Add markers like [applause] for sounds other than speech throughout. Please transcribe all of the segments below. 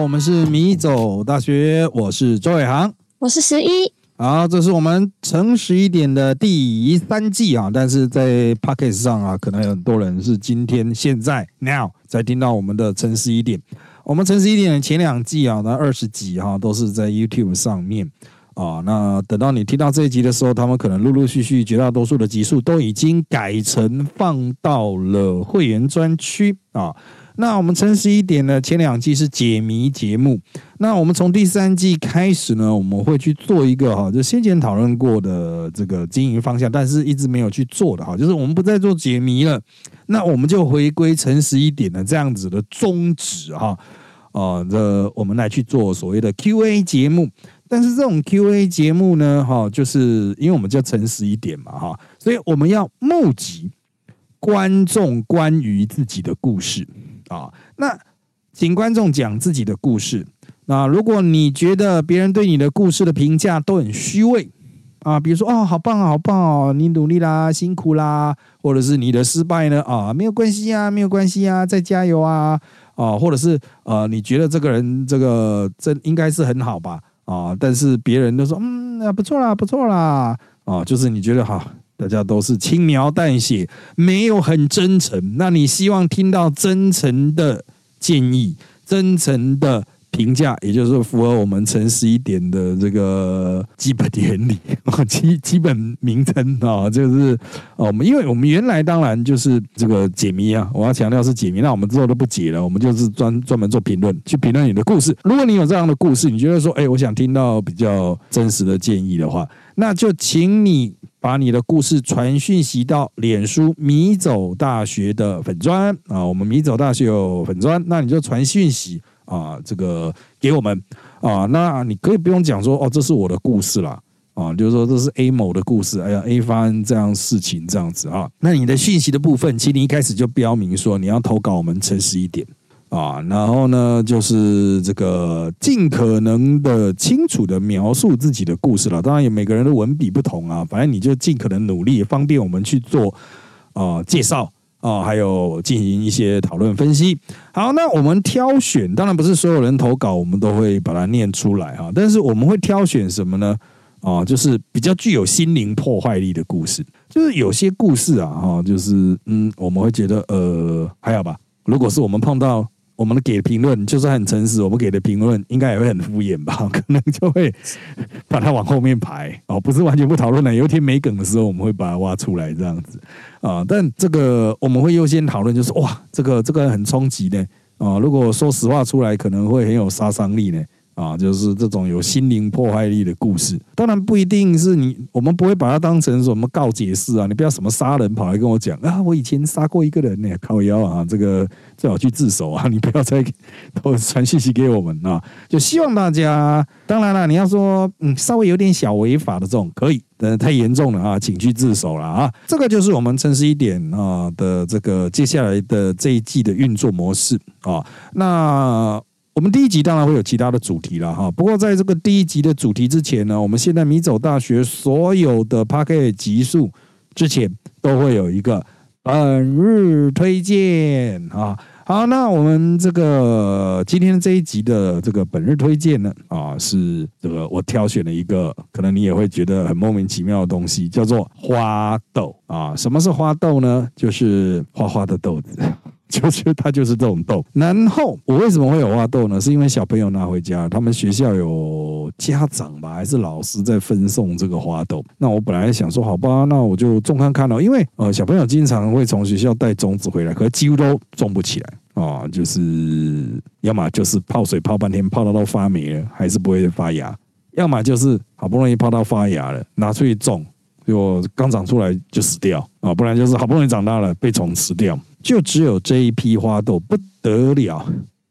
我们是米走大学，我是周伟航，我是十一。好，这是我们诚实一点的第三季啊，但是在 p o c k e t 上啊，可能有很多人是今天现在 now 在听到我们的诚实一点。我们诚实一点的前两季啊，那二十集哈都是在 YouTube 上面啊，那等到你听到这一集的时候，他们可能陆陆续续绝大多数的集数都已经改成放到了会员专区啊。那我们诚实一点呢？前两季是解谜节目，那我们从第三季开始呢，我们会去做一个哈，就先前讨论过的这个经营方向，但是一直没有去做的哈，就是我们不再做解谜了，那我们就回归诚实一点的这样子的宗旨哈，啊，这我们来去做所谓的 Q&A 节目，但是这种 Q&A 节目呢，哈，就是因为我们叫诚实一点嘛哈，所以我们要募集观众关于自己的故事。啊，那请观众讲自己的故事。那如果你觉得别人对你的故事的评价都很虚伪啊，比如说哦，好棒啊，好棒哦，你努力啦，辛苦啦，或者是你的失败呢啊，没有关系啊，没有关系啊，再加油啊啊，或者是呃，你觉得这个人这个这应该是很好吧啊，但是别人都说嗯，不错啦，不错啦啊，就是你觉得好。大家都是轻描淡写，没有很真诚。那你希望听到真诚的建议、真诚的评价，也就是符合我们诚实一点的这个基本原理、[laughs] 基基本名称啊，就是我们因为我们原来当然就是这个解谜啊，我要强调是解谜。那我们之后都不解了，我们就是专专门做评论，去评论你的故事。如果你有这样的故事，你觉得说，哎，我想听到比较真实的建议的话，那就请你。把你的故事传讯息到脸书米走大学的粉砖啊，我们米走大学有粉砖，那你就传讯息啊，这个给我们啊，那你可以不用讲说哦，这是我的故事啦啊，就是说这是 A 某的故事，哎呀 A 发生这样事情这样子啊，那你的讯息的部分，其实一开始就标明说你要投稿我们诚实一点。啊，然后呢，就是这个尽可能的清楚的描述自己的故事了。当然，有每个人的文笔不同啊，反正你就尽可能努力，方便我们去做啊介绍啊，还有进行一些讨论分析。好，那我们挑选，当然不是所有人投稿我们都会把它念出来哈，但是我们会挑选什么呢？啊，就是比较具有心灵破坏力的故事。就是有些故事啊，哈，就是嗯，我们会觉得呃还好吧。如果是我们碰到。我们给评论就算很诚实，我们给的评论应该也会很敷衍吧？[laughs] 可能就会把它往后面排哦，不是完全不讨论的。有一天没梗的时候，我们会把它挖出来这样子啊。但这个我们会优先讨论，就是哇，这个这个很冲击呢啊。如果说实话出来，可能会很有杀伤力呢。啊，就是这种有心灵破坏力的故事，当然不一定是你，我们不会把它当成什么告解式啊。你不要什么杀人跑来跟我讲啊，我以前杀过一个人呢，靠腰啊，这个最好去自首啊，[laughs] 你不要再都传信息给我们啊。就希望大家，当然了，你要说嗯，稍微有点小违法的这种可以，但太严重了啊，请去自首了啊。这个就是我们诚实一点啊的这个接下来的这一季的运作模式啊。那。我们第一集当然会有其他的主题了哈，不过在这个第一集的主题之前呢，我们现在米走大学所有的 p a r k e t 集数之前都会有一个本日推荐啊。好，那我们这个今天这一集的这个本日推荐呢啊，是这个我挑选了一个可能你也会觉得很莫名其妙的东西，叫做花豆啊。什么是花豆呢？就是花花的豆子。[laughs] 就是它就是这种豆，然后我为什么会有花豆呢？是因为小朋友拿回家，他们学校有家长吧，还是老师在分送这个花豆？那我本来想说，好吧，那我就种看看了。因为呃，小朋友经常会从学校带种子回来，可几乎都种不起来啊。就是要么就是泡水泡半天，泡到都发霉了，还是不会发芽；要么就是好不容易泡到发芽了，拿出去种，结果刚长出来就死掉啊。不然就是好不容易长大了，被虫吃掉。就只有这一批花豆不得了，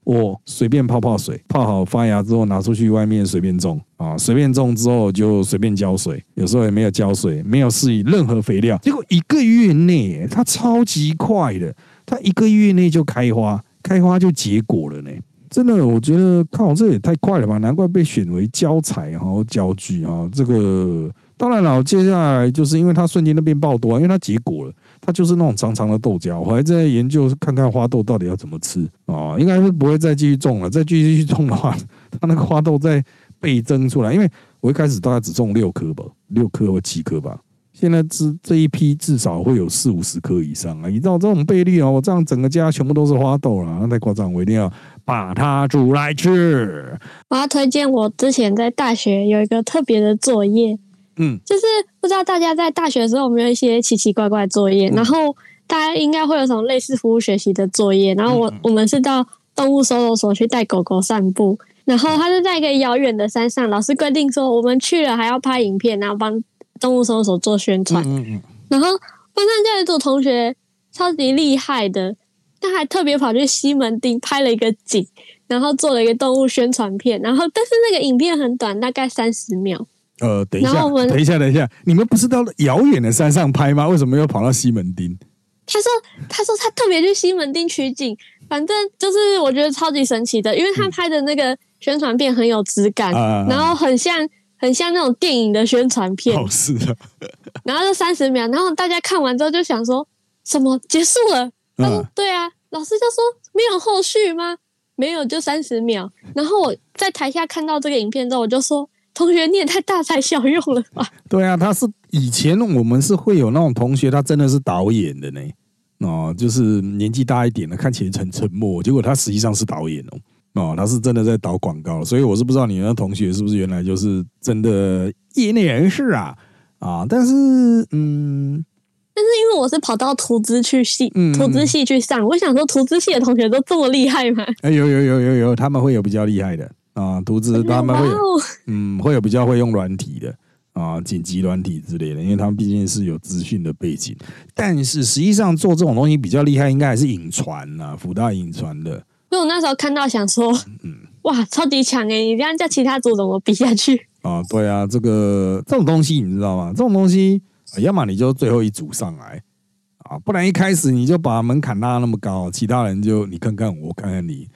我随便泡泡水，泡好发芽之后拿出去外面随便种啊，随便种之后就随便浇水，有时候也没有浇水，没有施以任何肥料，结果一个月内它超级快的，它一个月内就开花，开花就结果了呢，真的，我觉得靠这也太快了吧，难怪被选为教材哈，教具啊，这个当然了，接下来就是因为它瞬间那边爆多，因为它结果了。它就是那种长长的豆角。我还在研究看看花豆到底要怎么吃啊，应该是不会再继续种了。再继续去种的话，[laughs] 它那个花豆再倍增出来，因为我一开始大概只种六颗吧，六颗或七颗吧。现在这这一批至少会有四五十颗以上啊！依照这种倍率哦，我这样整个家全部都是花豆了，那太夸张，我一定要把它煮来吃。我要推荐我之前在大学有一个特别的作业，嗯，就是不知道大家在大学的时候有没有一些奇奇怪怪的作业，然后大家应该会有什么类似服务学习的作业，然后我我们是到动物收容所去带狗狗散步，然后它是在一个遥远的山上，老师规定说我们去了还要拍影片，然后帮。动物收容所做宣传，然后班上就有一组同学超级厉害的，他还特别跑去西门町拍了一个景，然后做了一个动物宣传片，然后但是那个影片很短，大概三十秒。呃，等一下，等一下，等一下，你们不是到遥远的山上拍吗？为什么又跑到西门町？他说，他说他特别去西门町取景，反正就是我觉得超级神奇的，因为他拍的那个宣传片很有质感，然后很像。很像那种电影的宣传片，好是的。然后就三十秒，然后大家看完之后就想说，什么结束了？他说：“对啊。”老师就说：“没有后续吗？”没有，就三十秒。然后我在台下看到这个影片之后，我就说：“同学，你也太大材小用了吧？”对啊，他是以前我们是会有那种同学，他真的是导演的呢。哦，就是年纪大一点的，看起来很沉默，结果他实际上是导演哦。哦，他是真的在导广告，所以我是不知道你那同学是不是原来就是真的业内人士啊啊！但是，嗯，但是因为我是跑到图资去系，图资系去上，我想说图资系的同学都这么厉害吗？哎，有有有有有，他们会有比较厉害的啊，图资他们会，嗯，会有比较会用软体的啊，紧急软体之类的，因为他们毕竟是有资讯的背景。但是实际上做这种东西比较厉害，应该还是影传呐，福大影传的。因为我那时候看到想说，嗯，哇，超级强哎！你这样叫其他组怎么比下去？[laughs] 啊，对啊，这个这种东西你知道吗？这种东西，要么你就最后一组上来啊，不然一开始你就把门槛拉那么高，其他人就你看看我，看看你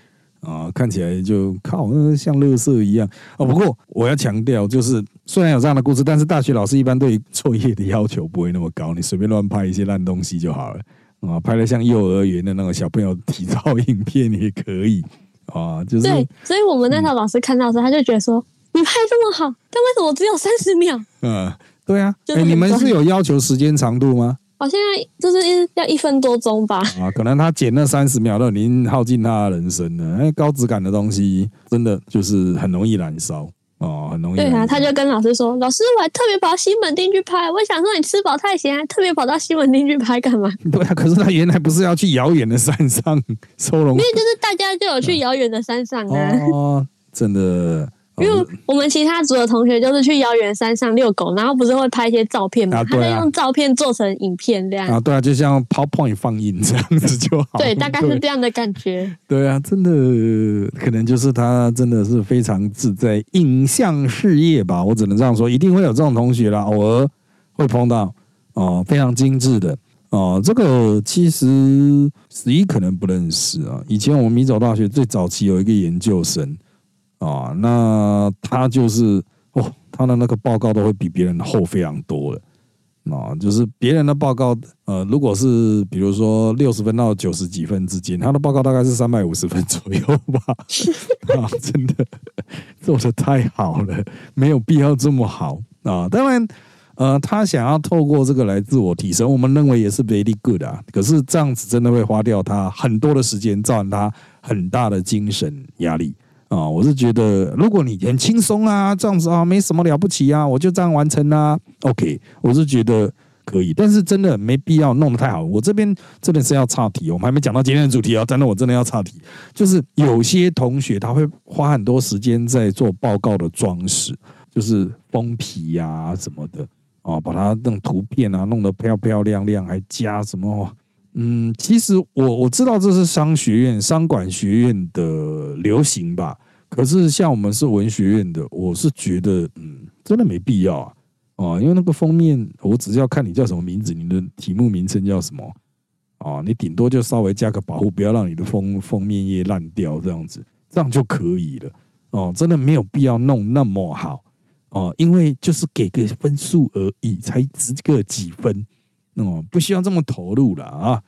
啊，看起来就靠，像乐色一样啊。不过我要强调，就是虽然有这样的故事，但是大学老师一般对作业的要求不会那么高，你随便乱拍一些烂东西就好了。啊，拍的像幼儿园的那个小朋友体操影片也可以啊，就是对，所以我们那套老师看到时候，他就觉得说你拍这么好，但为什么只有三十秒？嗯，对啊，哎，你们是有要求时间长度吗？哦，现在就是要一分多钟吧。[laughs] 啊，可能他剪那三十秒都已经耗尽他的人生了。哎，高质感的东西真的就是很容易燃烧。哦，很容易。对啊，他就跟老师说：“老师，我还特别跑到西门町去拍。我想说，你吃饱太闲，还 [laughs] 特别跑到西门町去拍干嘛？” [laughs] 对啊，可是他原来不是要去遥远的山上收容？因为就是大家就有去遥远的山上啊。哦，真的。因为我们其他组的同学就是去遥远山上遛狗，然后不是会拍一些照片嘛？他在用照片做成影片这样啊？对啊，就像 PowerPoint 放映这样子就好。对，大概是这样的感觉。对啊，真的可能就是他真的是非常自在影像事业吧？我只能这样说，一定会有这种同学啦，偶尔会碰到哦，非常精致的哦。这个其实十一可能不认识啊。以前我们米走大学最早期有一个研究生。啊，那他就是哦，他的那个报告都会比别人厚非常多的啊，就是别人的报告，呃，如果是比如说六十分到九十几分之间，他的报告大概是三百五十分左右吧。[laughs] 啊，真的做的太好了，没有必要这么好啊。当然，呃，他想要透过这个来自我提升，我们认为也是 very good 啊。可是这样子真的会花掉他很多的时间，造成他很大的精神压力。啊，我是觉得，如果你很轻松啊，这样子啊，没什么了不起啊，我就这样完成啊，OK，我是觉得可以，但是真的没必要弄得太好。我这边真的是要岔题，我们还没讲到今天的主题啊，真的我真的要岔题，就是有些同学他会花很多时间在做报告的装饰，就是封皮呀什么的啊，把它弄图片啊弄得漂漂亮亮，还加什么？嗯，其实我我知道这是商学院、商管学院的流行吧。可是像我们是文学院的，我是觉得，嗯，真的没必要啊，哦，因为那个封面，我只是要看你叫什么名字，你的题目名称叫什么，啊，你顶多就稍微加个保护，不要让你的封封面页烂掉，这样子，这样就可以了，哦，真的没有必要弄那么好，哦，因为就是给个分数而已，才值个几分。哦，不需要这么投入了啊。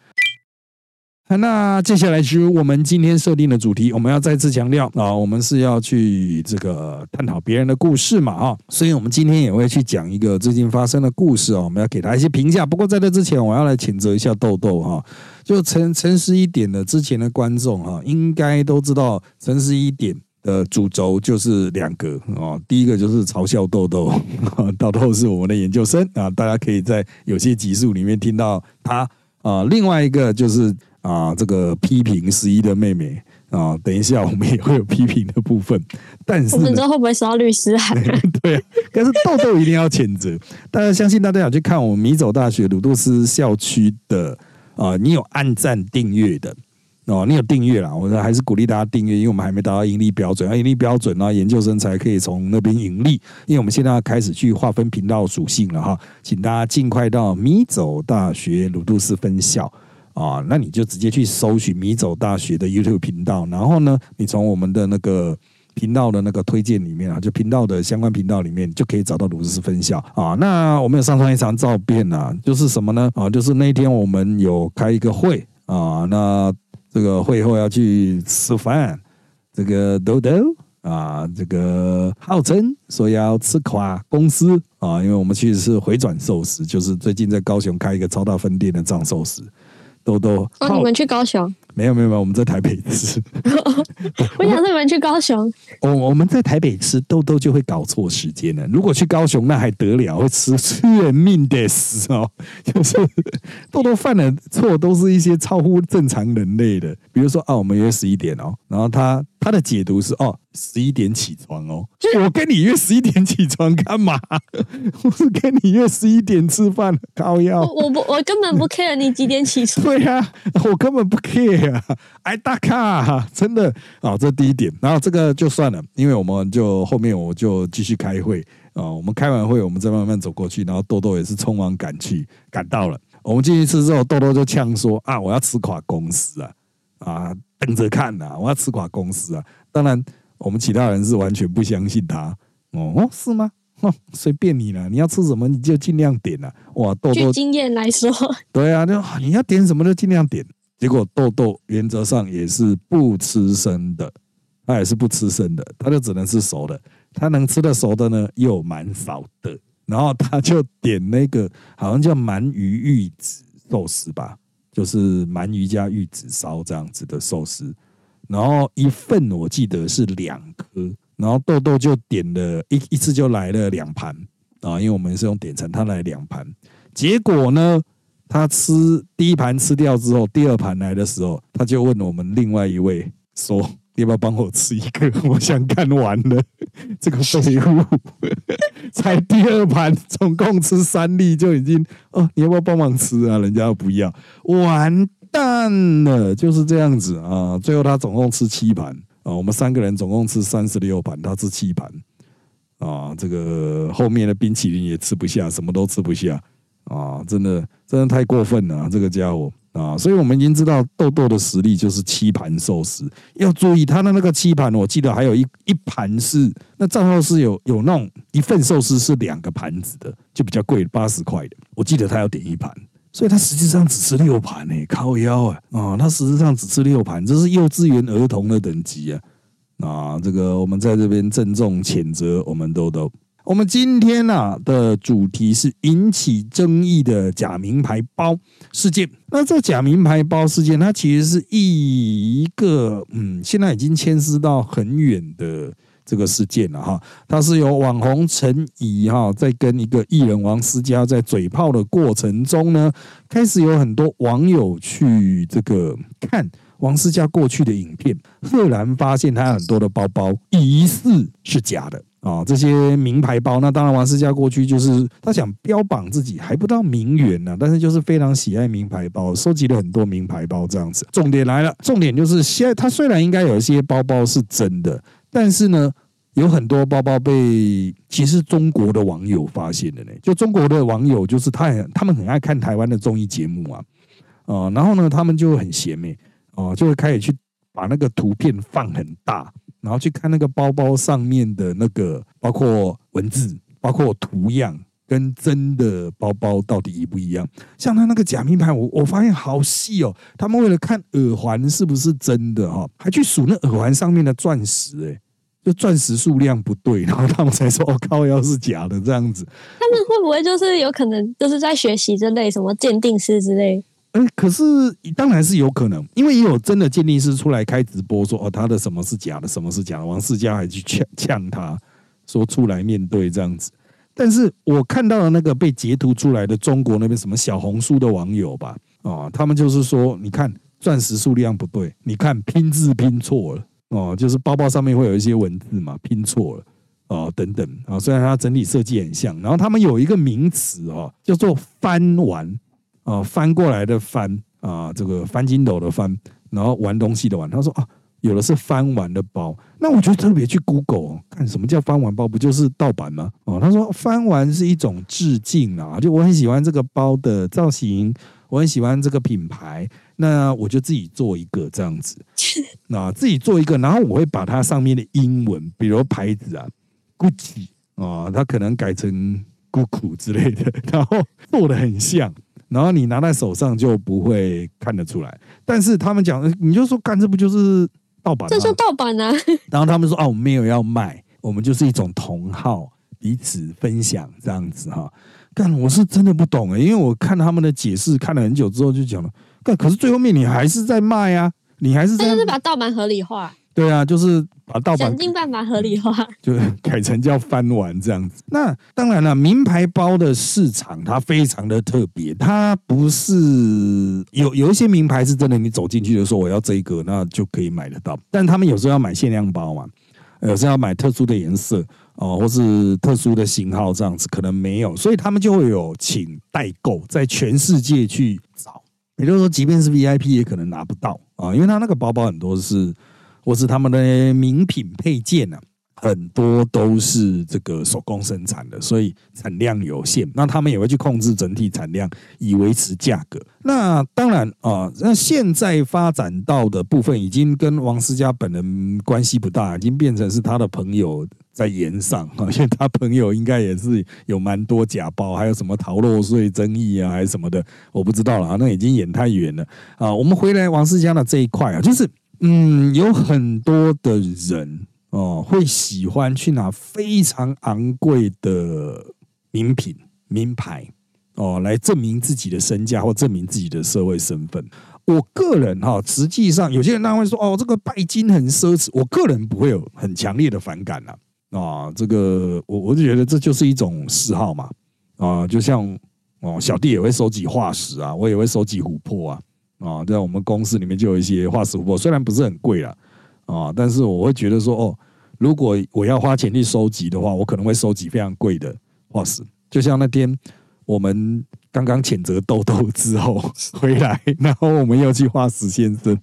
那接下来是我们今天设定的主题，我们要再次强调啊，我们是要去这个探讨别人的故事嘛啊，所以我们今天也会去讲一个最近发生的故事哦，我们要给他一些评价。不过在这之前，我要来谴责一下豆豆哈，就诚诚实一点的，之前的观众哈，应该都知道诚实一点的主轴就是两个啊，第一个就是嘲笑豆豆，[laughs] 豆豆是我们的研究生啊，大家可以在有些集数里面听到他啊，另外一个就是。啊，这个批评十一的妹妹啊，等一下我们也会有批评的部分，[laughs] 但是我们知道会不会收到律师函？[laughs] 对，但是豆豆一定要谴责。大家相信大家想去看我们米走大学鲁杜斯校区的啊，你有按赞订阅的哦，你有订阅啦，我说还是鼓励大家订阅，因为我们还没达到盈利标准，要盈利标准呢，研究生才可以从那边盈利。因为我们现在要开始去划分频道属性了哈，请大家尽快到米走大学鲁杜斯分校。啊，那你就直接去搜寻米走大学的 YouTube 频道，然后呢，你从我们的那个频道的那个推荐里面啊，就频道的相关频道里面，就可以找到鲁斯分校啊。那我们有上传一张照片啊，就是什么呢？啊，就是那天我们有开一个会啊，那这个会后要去吃饭，这个豆豆啊，这个号称说要吃垮公司啊，因为我们其实是回转寿司，就是最近在高雄开一个超大分店的藏寿司。豆豆，哦，你们去高雄？没有没有没有，我们在台北吃。[laughs] 我想说你们去高雄。[laughs] 我我们在台北吃豆豆就会搞错时间了。如果去高雄那还得了，会吃人命的死哦。[laughs] 就是豆豆犯的错都是一些超乎正常人类的，比如说啊，我们约十一点哦，然后他他的解读是哦。十一点起床哦，我跟你约十一点起床干嘛？[laughs] 我是跟你约十一点吃饭，高腰。我不，我根本不 [laughs] care 你几点起床。对呀，我根本不 care，啊哎，大咖，真的啊，这第一点。然后这个就算了，因为我们就后面我就继续开会啊。我们开完会，我们再慢慢走过去。然后豆豆也是匆忙赶去，赶到了。我们进去吃之后，豆豆就呛说：“啊，我要吃垮公司啊！啊，等着看呐，我要吃垮公司啊！”当然。我们其他人是完全不相信他哦，是吗？哼，随便你了，你要吃什么你就尽量点了。哇，豆豆经验来说，对啊，就你要点什么就尽量点。结果豆豆原则上也是不吃生的，他也是不吃生的，他就只能吃熟的。他能吃的熟的呢又蛮少的，然后他就点那个好像叫鳗鱼玉子寿司吧，就是鳗鱼加玉子烧这样子的寿司。然后一份我记得是两颗，然后豆豆就点了一一次就来了两盘啊，因为我们是用点餐，他来两盘。结果呢，他吃第一盘吃掉之后，第二盘来的时候，他就问我们另外一位说：“你要不要帮我吃一个？[laughs] 我想看完了。”这个废物，[laughs] 才第二盘，总共吃三粒就已经哦，你要不要帮忙吃啊？人家不要，完。蛋了，就是这样子啊。最后他总共吃七盘啊，我们三个人总共吃三十六盘，他吃七盘啊。这个后面的冰淇淋也吃不下，什么都吃不下啊，真的真的太过分了，这个家伙啊。所以我们已经知道豆豆的实力就是七盘寿司。要注意他的那个七盘，我记得还有一一盘是那账号是有有那种一份寿司是两个盘子的，就比较贵，八十块的。我记得他要点一盘。所以他实际上只吃六盘诶，靠腰啊！啊，他实际上只吃六盘，这是幼稚园儿童的等级啊！啊，这个我们在这边郑重谴责我们豆豆。我们今天啊的主题是引起争议的假名牌包事件。那这假名牌包事件，它其实是一个嗯，现在已经牵涉到很远的。这个事件了哈，它是由网红陈怡哈在跟一个艺人王思佳在嘴炮的过程中呢，开始有很多网友去这个看王思佳过去的影片，赫然发现他很多的包包疑似是假的啊，这些名牌包。那当然，王思佳过去就是他想标榜自己还不到名媛呢，但是就是非常喜爱名牌包，收集了很多名牌包这样子。重点来了，重点就是现在他虽然应该有一些包包是真的。但是呢，有很多包包被其实中国的网友发现的呢。就中国的网友，就是他很他们很爱看台湾的综艺节目啊，啊，然后呢，他们就很邪魅啊，就会开始去把那个图片放很大，然后去看那个包包上面的那个包括文字、包括图样跟真的包包到底一不一样？像他那个假名牌，我我发现好细哦。他们为了看耳环是不是真的哈，还去数那耳环上面的钻石，哎，就钻石数量不对，然后他们才说哦，靠，要是假的这样子。他们会不会就是有可能就是在学习这类什么鉴定师之类？嗯，可是当然是有可能，因为也有真的鉴定师出来开直播说哦，他的什么是假的，什么是假的。王世佳还去呛呛他说出来面对这样子。但是我看到了那个被截图出来的中国那边什么小红书的网友吧，啊，他们就是说，你看钻石数量不对，你看拼字拼错了，哦，就是包包上面会有一些文字嘛，拼错了，哦，等等，啊，虽然它整体设计很像，然后他们有一个名词哦，叫做翻玩。啊，翻过来的翻啊，这个翻筋斗的翻，然后玩东西的玩。他说啊，有的是翻玩的包，那我就特别去 Google 看什么叫翻玩包，不就是盗版吗？哦，他说翻玩是一种致敬啊，就我很喜欢这个包的造型，我很喜欢这个品牌，那我就自己做一个这样子，[laughs] 那自己做一个，然后我会把它上面的英文，比如牌子啊，Gucci 啊，它可能改成 Gucci 之类的，[laughs] 然后做的很像。然后你拿在手上就不会看得出来，但是他们讲，你就说干这不就是盗版？这就盗版啊！[laughs] [laughs] 然后他们说啊，我们没有要卖，我们就是一种同好，彼此分享这样子哈。干，我是真的不懂哎，因为我看他们的解释看了很久之后就讲了，干，可是最后面你还是在卖啊，你还是在，就是把盗版合理化。对啊，就是把盗版想尽办法合理化，[laughs] 就改成叫翻玩这样子。那当然了，名牌包的市场它非常的特别，它不是有有一些名牌是真的，你走进去的时候我要这个，那就可以买得到。但他们有时候要买限量包嘛，有时候要买特殊的颜色哦，或是特殊的型号这样子，可能没有，所以他们就会有请代购在全世界去找。也就是说，即便是 VIP 也可能拿不到啊，因为他那个包包很多是。或是他们的名品配件呢，很多都是这个手工生产的，所以产量有限。那他们也会去控制整体产量，以维持价格。那当然啊，那现在发展到的部分，已经跟王思佳本人关系不大，已经变成是他的朋友在言上啊。[laughs] 因为他朋友应该也是有蛮多假包，还有什么逃漏税争议啊，还是什么的，我不知道了啊。那已经演太远了啊。我们回来王思佳的这一块啊，就是。嗯，有很多的人哦，会喜欢去拿非常昂贵的名品、名牌哦，来证明自己的身价或证明自己的社会身份。我个人哈，实际上有些人他会说哦，这个拜金很奢侈。我个人不会有很强烈的反感呐啊，这个我我就觉得这就是一种嗜好嘛啊，就像哦，小弟也会收集化石啊，我也会收集琥珀啊。啊，在我们公司里面就有一些化石琥珀，虽然不是很贵啦啊，但是我会觉得说，哦，如果我要花钱去收集的话，我可能会收集非常贵的化石。就像那天我们刚刚谴责豆豆之后 [laughs] 回来，然后我们又去化石先生，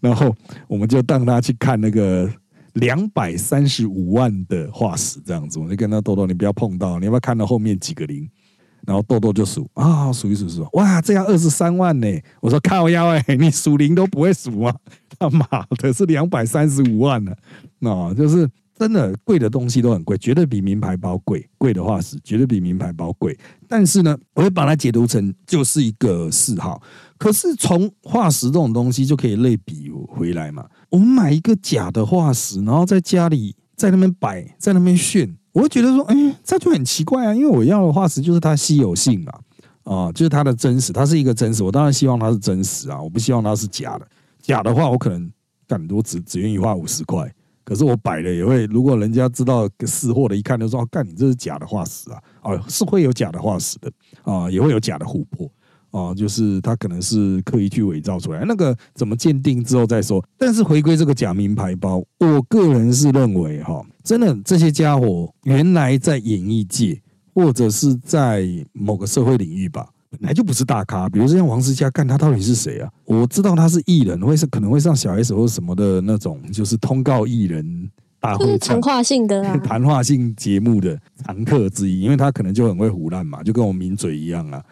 然后我们就当他去看那个两百三十五万的化石，这样子，我就跟他豆豆，你不要碰到，你要不要看到后面几个零？然后豆豆就数啊，数一数数，哇，这要二十三万呢！我说靠腰哎，[laughs] 你数零都不会数吗？他妈的是两百三十五万呢！那就是真的贵的东西都很贵，绝对比名牌包贵。贵的化石绝对比名牌包贵。但是呢，我会把它解读成就是一个嗜好。可是从化石这种东西就可以类比回来嘛？我们买一个假的化石，然后在家里在那边摆，在那边炫。我会觉得说，哎，这就很奇怪啊！因为我要的化石就是它稀有性啊，啊，就是它的真实，它是一个真实。我当然希望它是真实啊，我不希望它是假的。假的话，我可能干多只只愿意花五十块。可是我摆了也会，如果人家知道识货的，一看就说，干你这是假的化石啊！啊，是会有假的化石的啊，也会有假的琥珀。哦，就是他可能是刻意去伪造出来，那个怎么鉴定之后再说。但是回归这个假名牌包，我个人是认为哈，真的这些家伙原来在演艺界或者是在某个社会领域吧，本来就不是大咖。比如说像王思佳，看他到底是谁啊？我知道他是艺人，会是可能会上小 S 或者什么的那种，就是通告艺人大会谈话性的 [laughs] 谈话性节目的常客之一，因为他可能就很会胡乱嘛，就跟我抿嘴一样啊。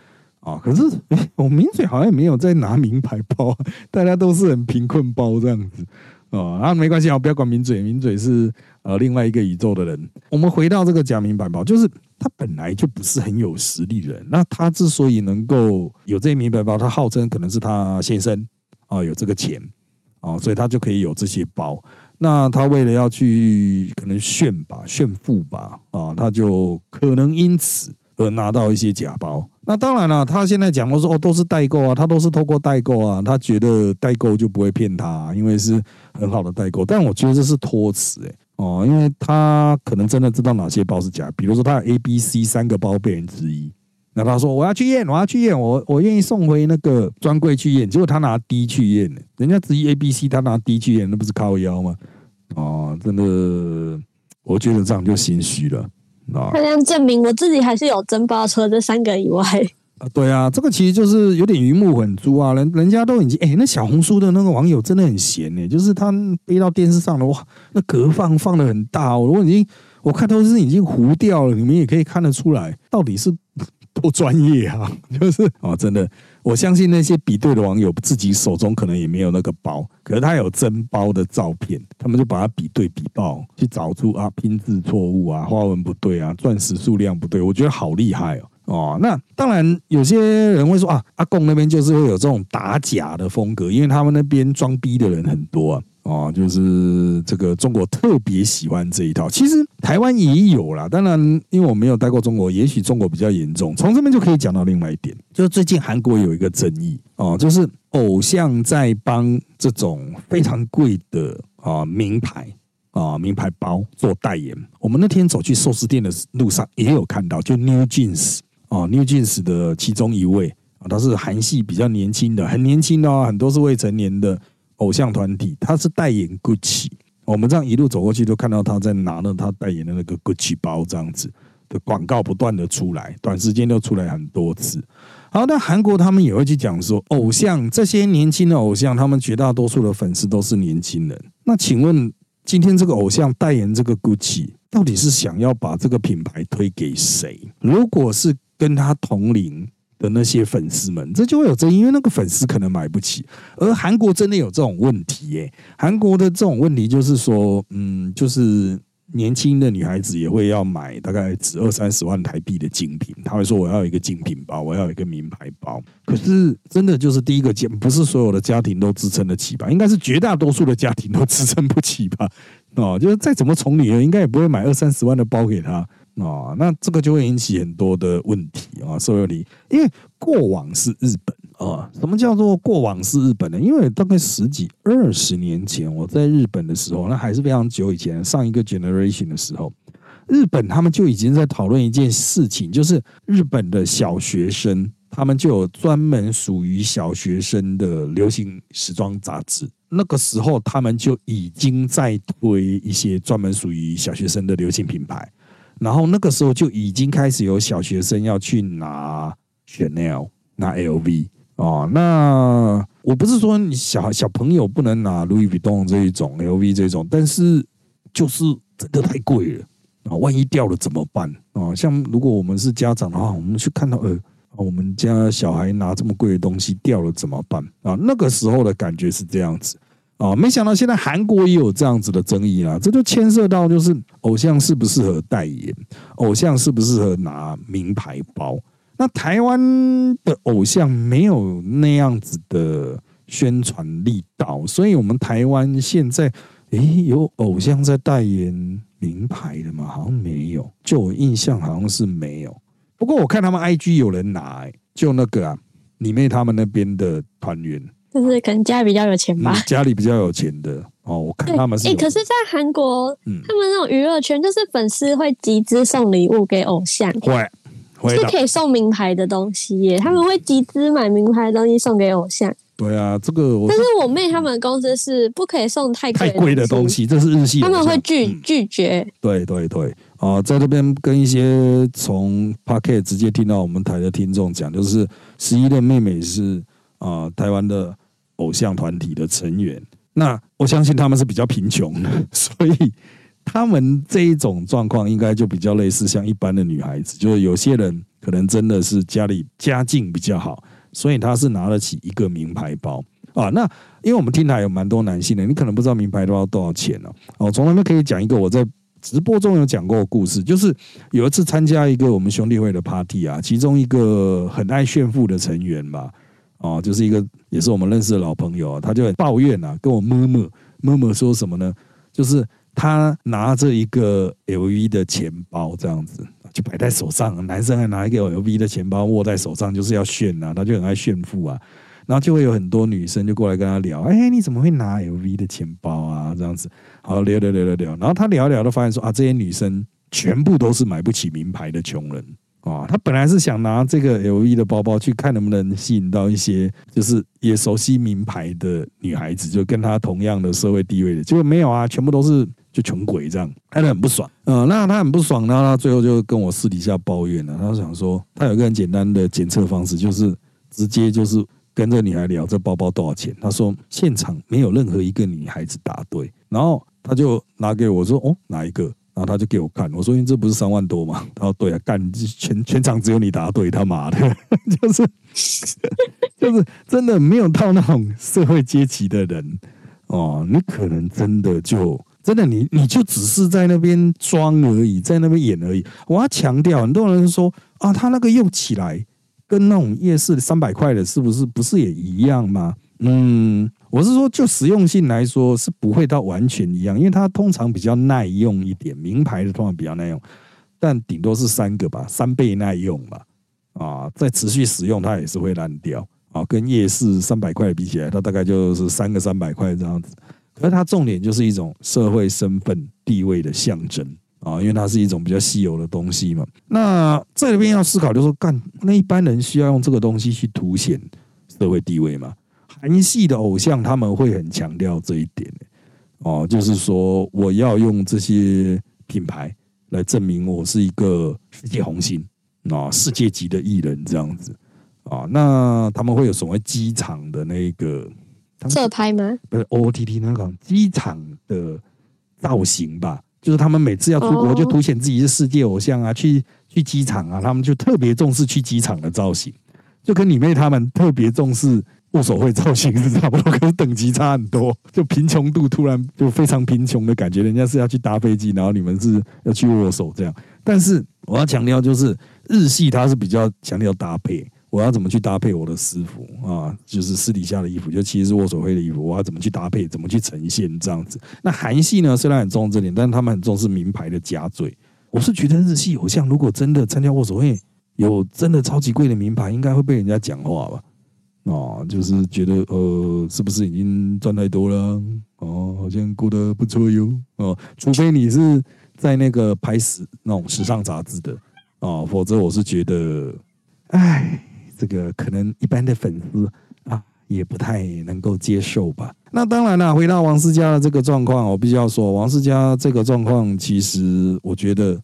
啊，可是 [laughs] 我抿嘴好像没有在拿名牌包，[laughs] 大家都是很贫困包这样子啊。啊，没关系啊，不要管抿嘴，抿嘴是呃另外一个宇宙的人。我们回到这个假名牌包，就是他本来就不是很有实力的人。那他之所以能够有这些名牌包，他号称可能是他先生啊有这个钱啊，所以他就可以有这些包。那他为了要去可能炫吧、炫富吧啊，他就可能因此而拿到一些假包。那当然了，他现在讲的说哦，都是代购啊，他都是透过代购啊，他觉得代购就不会骗他，因为是很好的代购。但我觉得这是托词哎哦，因为他可能真的知道哪些包是假，比如说他有 A、B、C 三个包被人质疑，那他说我要去验，我要去验，我我愿意送回那个专柜去验，结果他拿 D 去验，人家质疑 A、B、C，他拿 D 去验，那不是靠腰吗？哦，真的，我觉得这样就心虚了。他这样证明我自己还是有真包，除了这三个以外。啊，对啊，这个其实就是有点鱼目混珠啊。人人家都已经哎，那小红书的那个网友真的很闲呢，就是他背到电视上了哇，那格放放的很大，哦我已经我看都是已经糊掉了，你们也可以看得出来，到底是 [laughs] 多专业啊，[laughs] 就是啊，真的。我相信那些比对的网友自己手中可能也没有那个包，可是他有真包的照片，他们就把它比对比报，去找出啊拼字错误啊、花纹不对啊、钻石数量不对，我觉得好厉害哦哦。那当然有些人会说啊，阿贡那边就是会有这种打假的风格，因为他们那边装逼的人很多啊。哦，就是这个中国特别喜欢这一套，其实台湾也有啦。当然，因为我没有待过中国，也许中国比较严重。从这边就可以讲到另外一点，就是最近韩国有一个争议哦，就是偶像在帮这种非常贵的啊名牌啊名牌包做代言。我们那天走去寿司店的路上也有看到，就 New Jeans 啊 New Jeans 的其中一位啊，他是韩系比较年轻的，很年轻的哦，很多是未成年的。偶像团体，他是代言 Gucci，我们这样一路走过去，都看到他在拿着他代言的那个 Gucci 包，这样子的广告不断的出来，短时间就出来很多次。好，那韩国他们也会去讲说，偶像这些年轻的偶像，他们绝大多数的粉丝都是年轻人。那请问，今天这个偶像代言这个 Gucci，到底是想要把这个品牌推给谁？如果是跟他同龄？的那些粉丝们，这就会有争议，因为那个粉丝可能买不起。而韩国真的有这种问题耶？韩国的这种问题就是说，嗯，就是年轻的女孩子也会要买大概值二三十万台币的精品，她会说我要一个精品包，我要一个名牌包。可是真的就是第一个家，不是所有的家庭都支撑得起吧？应该是绝大多数的家庭都支撑不起吧？哦，就是再怎么宠女儿，应该也不会买二三十万的包给她。哦，那这个就会引起很多的问题啊，所有你，因为过往是日本啊，什么叫做过往是日本呢？因为大概十几二十年前我在日本的时候，那还是非常久以前，上一个 generation 的时候，日本他们就已经在讨论一件事情，就是日本的小学生，他们就有专门属于小学生的流行时装杂志，那个时候他们就已经在推一些专门属于小学生的流行品牌。然后那个时候就已经开始有小学生要去拿 Chanel、拿 LV 哦。那我不是说你小小朋友不能拿 Louis Vuitton 这一种 LV 这种，但是就是真的太贵了啊！万一掉了怎么办啊？像如果我们是家长的话，我们去看到呃，我们家小孩拿这么贵的东西掉了怎么办啊？那个时候的感觉是这样子。哦，没想到现在韩国也有这样子的争议啊！这就牵涉到就是偶像适不适合代言，偶像适不适合拿名牌包。那台湾的偶像没有那样子的宣传力道，所以我们台湾现在诶有偶像在代言名牌的吗？好像没有，就我印象好像是没有。不过我看他们 IG 有人拿，就那个啊，李妹他们那边的团员。就是可能家里比较有钱吧，家里比较有钱的哦。我看他们是，哎，可是，在韩国，他们那种娱乐圈，就是粉丝会集资送礼物给偶像，会，是可以送名牌的东西耶。他们会集资买名牌的东西送给偶像。对啊，这个，但是我妹他们公司是不可以送太太贵的东西，这是日系，他们会拒拒绝。对对对，啊，在这边跟一些从 Parket 直接听到我们台的听众讲，就是十一的妹妹是啊，台湾的。偶像团体的成员，那我相信他们是比较贫穷的，[laughs] 所以他们这一种状况应该就比较类似像一般的女孩子，就是有些人可能真的是家里家境比较好，所以他是拿得起一个名牌包啊。那因为我们听台有蛮多男性的，你可能不知道名牌包多少钱哦。哦，从那边可以讲一个我在直播中有讲过故事，就是有一次参加一个我们兄弟会的 party 啊，其中一个很爱炫富的成员吧，哦，就是一个也是我们认识的老朋友啊，他就很抱怨啊，跟我摸摸摸摸说什么呢？就是他拿着一个 LV 的钱包这样子，就摆在手上，男生还拿一个 LV 的钱包握在手上，就是要炫啊，他就很爱炫富啊。然后就会有很多女生就过来跟他聊，哎，你怎么会拿 LV 的钱包啊？这样子，好聊聊聊聊聊。然后他聊一聊，都发现说啊，这些女生全部都是买不起名牌的穷人啊。他本来是想拿这个 LV 的包包去看能不能吸引到一些就是也熟悉名牌的女孩子，就跟他同样的社会地位的，结果没有啊，全部都是就穷鬼这样，他很不爽。嗯，那他很不爽，然后他最后就跟我私底下抱怨了。他想说，他有一个很简单的检测方式，就是直接就是。跟这女孩聊这包包多少钱？他说现场没有任何一个女孩子答对，然后他就拿给我说哦哪一个？然后他就给我看，我说因为这不是三万多吗？他说对啊，干全全场只有你答对，他妈的，[laughs] 就是 [laughs] 就是真的没有到那种社会阶级的人哦，你可能真的就真的你你就只是在那边装而已，在那边演而已。我要强调，很多人说啊，他那个用起来。跟那种夜市三百块的，是不是不是也一样吗？嗯，我是说，就实用性来说，是不会到完全一样，因为它通常比较耐用一点，名牌的通常比较耐用，但顶多是三个吧，三倍耐用吧。啊，在持续使用它也是会烂掉啊。跟夜市三百块比起来，它大概就是三个三百块这样子。可是它重点就是一种社会身份地位的象征。啊，因为它是一种比较稀有的东西嘛。那这里边要思考，就是说，干那一般人需要用这个东西去凸显社会地位吗？韩系的偶像他们会很强调这一点，哦，就是说我要用这些品牌来证明我是一个世界红星啊，世界级的艺人这样子啊。那他们会有所谓机场的那个侧拍吗？不是 O O T T 那个机场的造型吧？就是他们每次要出国，就凸显自己是世界偶像啊，去去机场啊，他们就特别重视去机场的造型，就跟你妹他们特别重视握手会造型是差不多，可是等级差很多，就贫穷度突然就非常贫穷的感觉，人家是要去搭飞机，然后你们是要去握手这样。但是我要强调，就是日系它是比较强调搭配。我要怎么去搭配我的私服啊？就是私底下的衣服，就其实是握手会的衣服。我要怎么去搭配？怎么去呈现这样子？那韩系呢？虽然很重视这点，但他们很重视名牌的夹嘴。我是觉得日系偶像如果真的参加握手会，有真的超级贵的名牌，应该会被人家讲话吧？哦，就是觉得呃，是不是已经赚太多了？哦，好像过得不错哟。哦，除非你是在那个拍时那种时尚杂志的啊，否则我是觉得，唉。这个可能一般的粉丝啊也不太能够接受吧。那当然了，回到王思佳的这个状况，我必须要说，王思佳这个状况，其实我觉得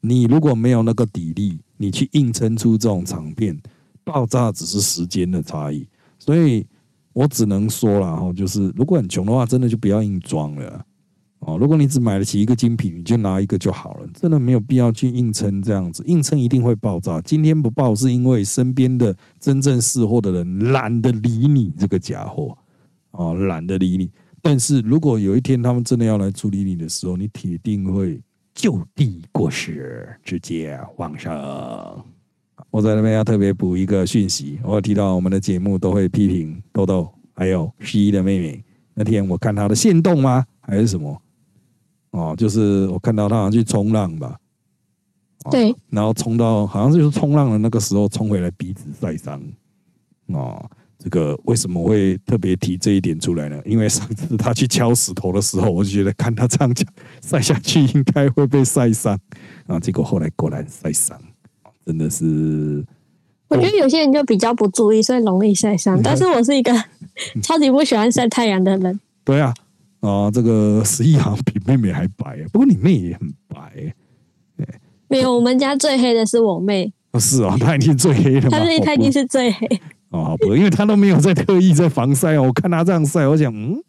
你如果没有那个底力，你去硬撑出这种场面，爆炸只是时间的差异。所以我只能说了哈，就是如果很穷的话，真的就不要硬装了。哦，如果你只买得起一个精品，你就拿一个就好了，真的没有必要去硬撑这样子，硬撑一定会爆炸。今天不爆是因为身边的真正识货的人懒得理你这个家伙，哦，懒得理你。但是如果有一天他们真的要来处理你的时候，你铁定会就地过世，直接往上。我在那边要特别补一个讯息，我提到我们的节目都会批评豆豆，还有十一的妹妹。那天我看她的线动吗？还是什么？哦，就是我看到她好像去冲浪吧，对，然后冲到好像就是冲浪的那个时候冲回来鼻子晒伤，哦，这个为什么会特别提这一点出来呢？因为上次她去敲石头的时候，我就觉得看她这样讲晒下去应该会被晒伤，啊，结果后来果然晒伤，真的是。我觉得有些人就比较不注意，所以容易晒伤。但是我是一个 [laughs] 超级不喜欢晒太阳的人。对啊。啊，这个十一行比妹妹还白，不过你妹也很白，没有，我们家最黑的是我妹。哦，是哦，她已经最黑了。她是她已经是最黑。哦，不，因为她都没有在特意在防晒哦。我看她这样晒，我想，嗯，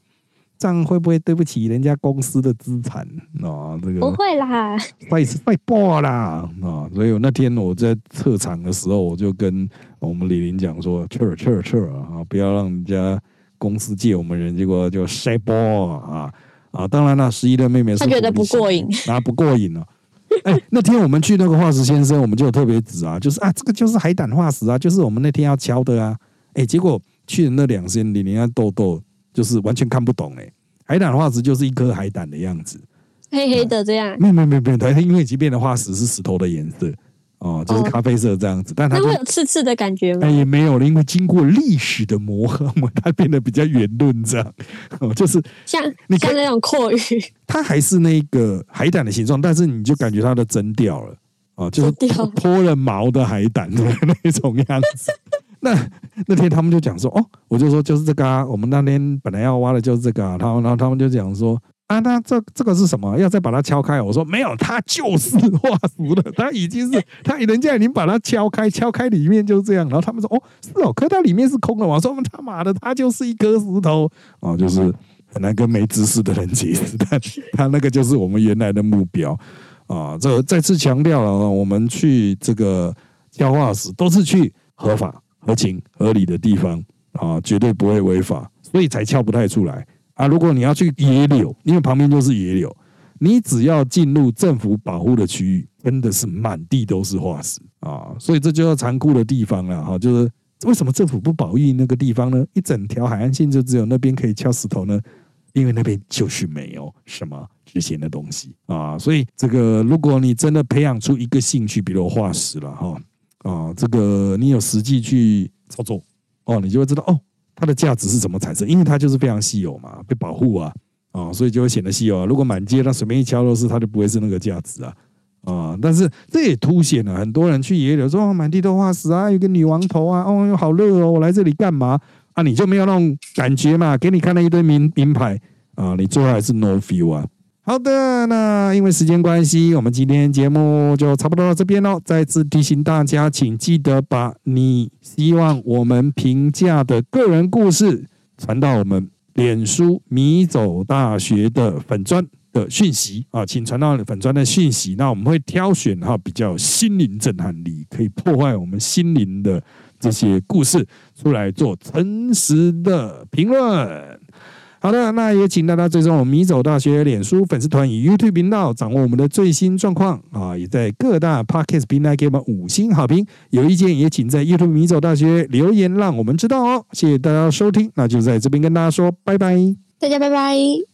这样会不会对不起人家公司的资产啊？这个不会啦，晒晒爆啦啊！所以我那天我在撤场的时候，我就跟我们李林讲说，撤撤撤啊，不要让人家。公司借我们人，结果就晒爆啊！啊，当然了，十一的妹妹是他觉得不过瘾，啊，不过瘾了。哎，那天我们去那个化石先生，我们就有特别指啊，就是啊，这个就是海胆化石啊，就是我们那天要敲的啊。哎，结果去的那两仙里，人家豆豆就是完全看不懂哎，海胆化石就是一颗海胆的样子，黑黑的这样。没有没有没有，它因为已经变的化石是石头的颜色。哦，就是咖啡色这样子，但它会有刺刺的感觉吗？也没有了，因为经过历史的磨合嘛，它变得比较圆润这样。哦，就是像你看那种阔鱼，它还是那个海胆的形状，但是你就感觉它的针掉了哦，就是脱了毛的海胆的那种样子。那 [laughs] 那天他们就讲说，哦，我就说就是这个啊，我们那天本来要挖的就是这个啊，他然后他们就讲说。啊，那这这个是什么？要再把它敲开？我说没有，它就是 [laughs] 化石了。它已经是，它人家已经把它敲开，敲开里面就是这样。然后他们说，哦，是哦，可它里面是空的嘛。我说他妈的，它就是一颗石头哦，就是很难跟没知识的人解释。但他那个就是我们原来的目标啊。这再次强调了，我们去这个敲化石都是去合法、合情、合理的地方啊，绝对不会违法，所以才撬不太出来。啊，如果你要去野柳，因为旁边就是野柳，你只要进入政府保护的区域，真的是满地都是化石啊！所以这就要残酷的地方了哈，就是为什么政府不保育那个地方呢？一整条海岸线就只有那边可以敲石头呢？因为那边就是没有什么值钱的东西啊！所以这个，如果你真的培养出一个兴趣，比如化石了哈啊，这个你有实际去操作哦，你就会知道哦。它的价值是怎么产生？因为它就是非常稀有嘛，被保护啊，啊，所以就会显得稀有啊。如果满街那随便一敲都是，它就不会是那个价值啊，啊。但是这也凸显了很多人去野柳说满地都化石啊，有个女王头啊，哦，好热哦，我来这里干嘛？啊，你就没有那种感觉嘛？给你看了一堆名名牌啊，你最后还是 no feel 啊。好的，那因为时间关系，我们今天节目就差不多到这边喽。再次提醒大家，请记得把你希望我们评价的个人故事传到我们脸书米走大学的粉砖的讯息啊，请传到粉砖的讯息。那我们会挑选哈比较心灵震撼力、可以破坏我们心灵的这些故事出来做诚实的评论。好的，那也请大家追踪我们米走大学脸书粉丝团与 YouTube 频道，掌握我们的最新状况啊！也在各大 Podcast 平台给我们五星好评，有意见也请在 YouTube 米走大学留言，让我们知道哦。谢谢大家收听，那就在这边跟大家说拜拜，大家拜拜。